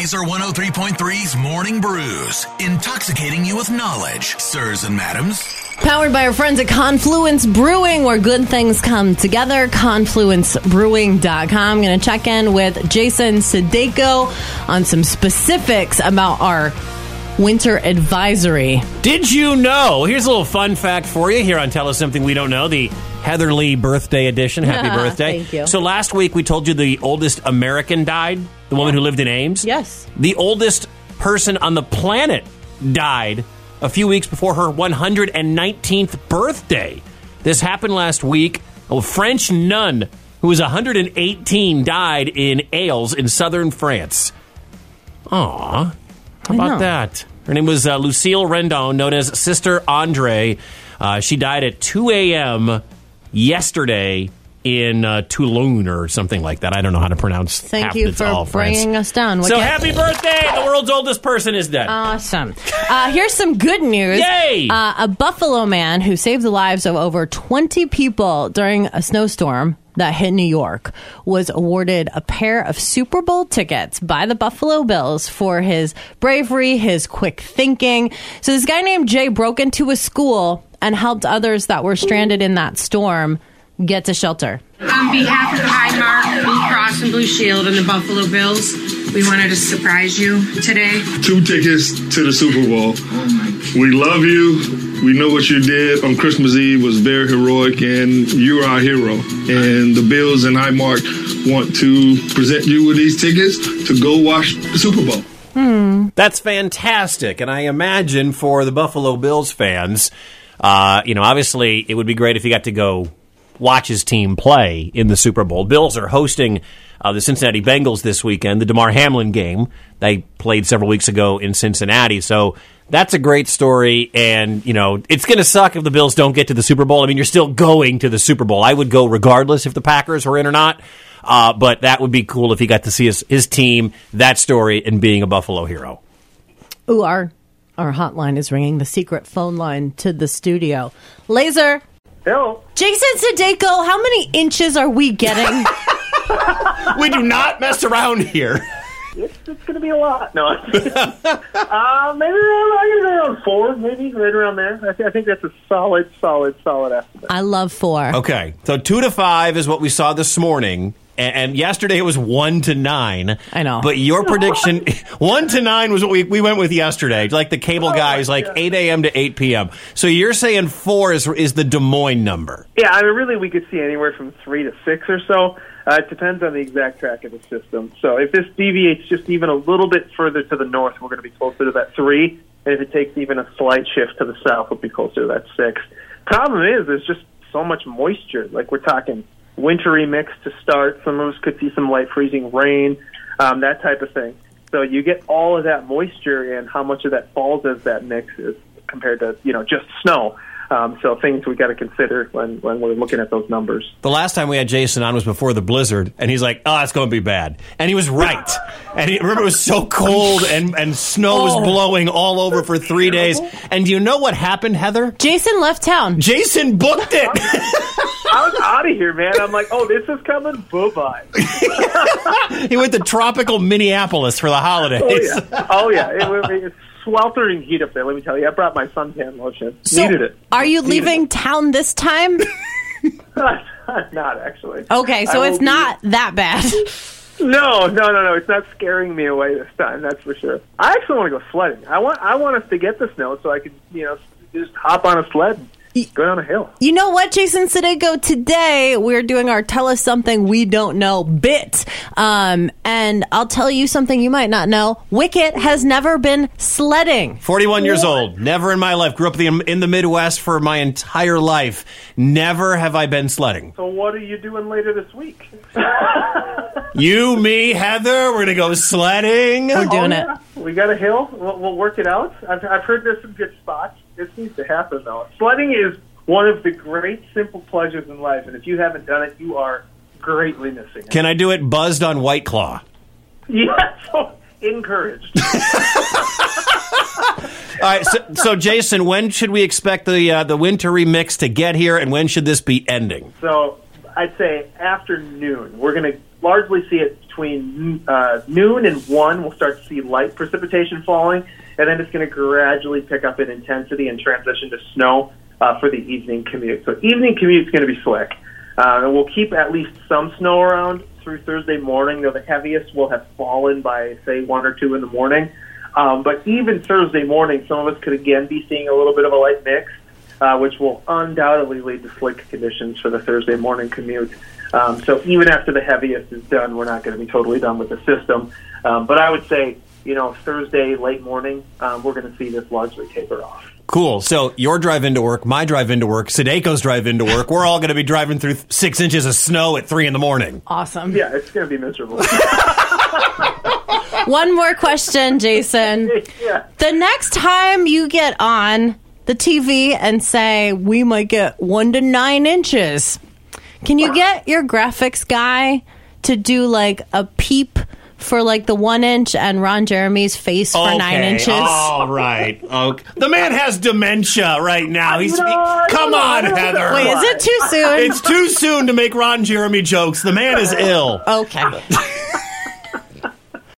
Lazer 103.3's Morning Brews, intoxicating you with knowledge, sirs and madams. Powered by our friends at Confluence Brewing, where good things come together. ConfluenceBrewing.com. I'm going to check in with Jason Sadeko on some specifics about our winter advisory. Did you know? Here's a little fun fact for you here on Tell Us Something We Don't Know, the Heather Lee birthday edition. Happy birthday. thank you. So last week we told you the oldest American died, the woman who lived in Ames. Yes. The oldest person on the planet died a few weeks before her 119th birthday. This happened last week. A French nun who was 118 died in Ailes in southern France. Aw. How about that? Her name was uh, Lucile Randon, known as Sister Andre. Uh, she died at 2 a.m. yesterday in uh, Toulon or something like that. I don't know how to pronounce it. Thank you for all bringing us down. What So can- happy birthday! The world's oldest person is dead. Awesome. Uh, here's some good news. Yay! Uh, a Buffalo man who saved the lives of over 20 people during a snowstorm that hit New York was awarded a pair of Super Bowl tickets by the Buffalo Bills for his bravery, his quick thinking. So this guy named Jay broke into a school and helped others that were stranded in that storm get to shelter. On behalf of Highmark, Blue Cross and Blue Shield, and the Buffalo Bills, we wanted to surprise you today. two tickets to the Super Bowl. We love you. We know what you did on Christmas Eve was very heroic, and you're our hero. And the Bills and Highmark want to present you with these tickets to go watch the Super Bowl. That's fantastic. And I imagine for the Buffalo Bills fans, uh, you know, obviously it would be great if you got to go watch his team play in the Super Bowl. Bills are hosting uh, the Cincinnati Bengals this weekend, the Damar Hamlin game. They played several weeks ago in Cincinnati. So that's a great story. And, you know, it's going to suck if the Bills don't get to the Super Bowl. I mean, you're still going to the Super Bowl. I would go regardless if the Packers were in or not. Uh, but that would be cool if he got to see his, his team, that story, and being a Buffalo hero. Ooh, our our hotline is ringing. The secret phone line to the studio. Lazer. Hello. Jason Sudeiko, how many inches are we getting? we do not mess around here. It's, it's going to be a lot. No. uh, maybe around, I'm gonna around four, maybe right around there. I, th- I think that's a solid, solid, solid estimate. I love four. Okay, so two to five is what we saw this morning. And, and yesterday it was one to nine. I know. But your prediction, one to nine was what we, we went with yesterday. Like the cable guys, like God. 8 a.m. to 8 p.m. So you're saying four is, is the Des Moines number. Yeah, I mean, really, we could see anywhere from three to six or so. Uh, it depends on the exact track of the system. So if this deviates just even a little bit further to the north, we're going to be closer to that three. And if it takes even a slight shift to the south, we'll be closer to that six. Problem is, there's just so much moisture. Like we're talking wintry mix to start. Some of us could see some light freezing rain, um, that type of thing. So you get all of that moisture, and how much of that falls as that mix is compared to you know just snow. Um, so things we got to consider when when we're looking at those numbers. The last time we had Jason on was before the blizzard, and he's like, "Oh, it's going to be bad," and he was right. and he, remember, it was so cold, and and snow was Oh. blowing all over for three days. And do you know what happened, Heather? Jason left town. Jason booked it. I was out of here, man. I'm like, oh, this is coming. Bye bye. he went to tropical Minneapolis for the holidays. Oh yeah, oh yeah. It, was it's sweltering heat up there. Let me tell you. I brought my suntan lotion. So, Needed it. Are you Needed leaving town this time? not actually. Okay, so I it's will be- not that bad. No, no, no, no. It's not scaring me away this time. That's for sure. I actually want to go sledding. I want, I want us to get the snow so I can, you know, just hop on a sled, go down a hill. You know what, Jason Sudeiko? Today we're doing our "Tell Us Something We Don't Know" bit, um, and I'll tell you something you might not know. Wicket has never been sledding. 41 years old. Never in my life. Grew up in the, in the Midwest for my entire life. Never have I been sledding. So what are you doing later this week? You, me, Heather, we're going to go sledding. We're doing Oh, it. yeah. We got a hill. We'll, we'll work it out. I've, I've heard there's some good spots. This needs to happen though. Sledding is one of the great simple pleasures in life, and if you haven't done it, you are greatly missing it. Can I do it buzzed on White Claw? Yeah, so encouraged. All right, so, so Jason, when should we expect the uh, the wintry mix to get here, and when should this be ending? So I'd say afternoon. We're going to largely see it between uh, noon and one. We'll start to see light precipitation falling, and then it's going to gradually pick up in intensity and transition to snow uh, for the evening commute. So evening commute is going to be slick, uh, and we'll keep at least some snow around through Thursday morning. Though the heaviest will have fallen by say one or two in the morning. Um, but even Thursday morning, some of us could again be seeing a little bit of a light mix, uh, which will undoubtedly lead to slick conditions for the Thursday morning commute. Um, so even after the heaviest is done, we're not going to be totally done with the system. Um, but I would say, you know, Thursday late morning, um, we're going to see this largely taper off. Cool. So your drive into work, my drive into work, Sadeko's drive into work. We're all going to be driving through six inches of snow at three in the morning. Awesome. Yeah, it's going to be miserable. One more question, Jason. yeah. The next time you get on the TV and say we might get one to nine inches, can you get your graphics guy to do like a peep for like the one inch and Ron Jeremy's face for nine inches? All right. Okay. The man has dementia right now. He's No, come don't on, Heather. Wait, is it too soon? It's too soon to make Ron Jeremy jokes. The man is ill. okay.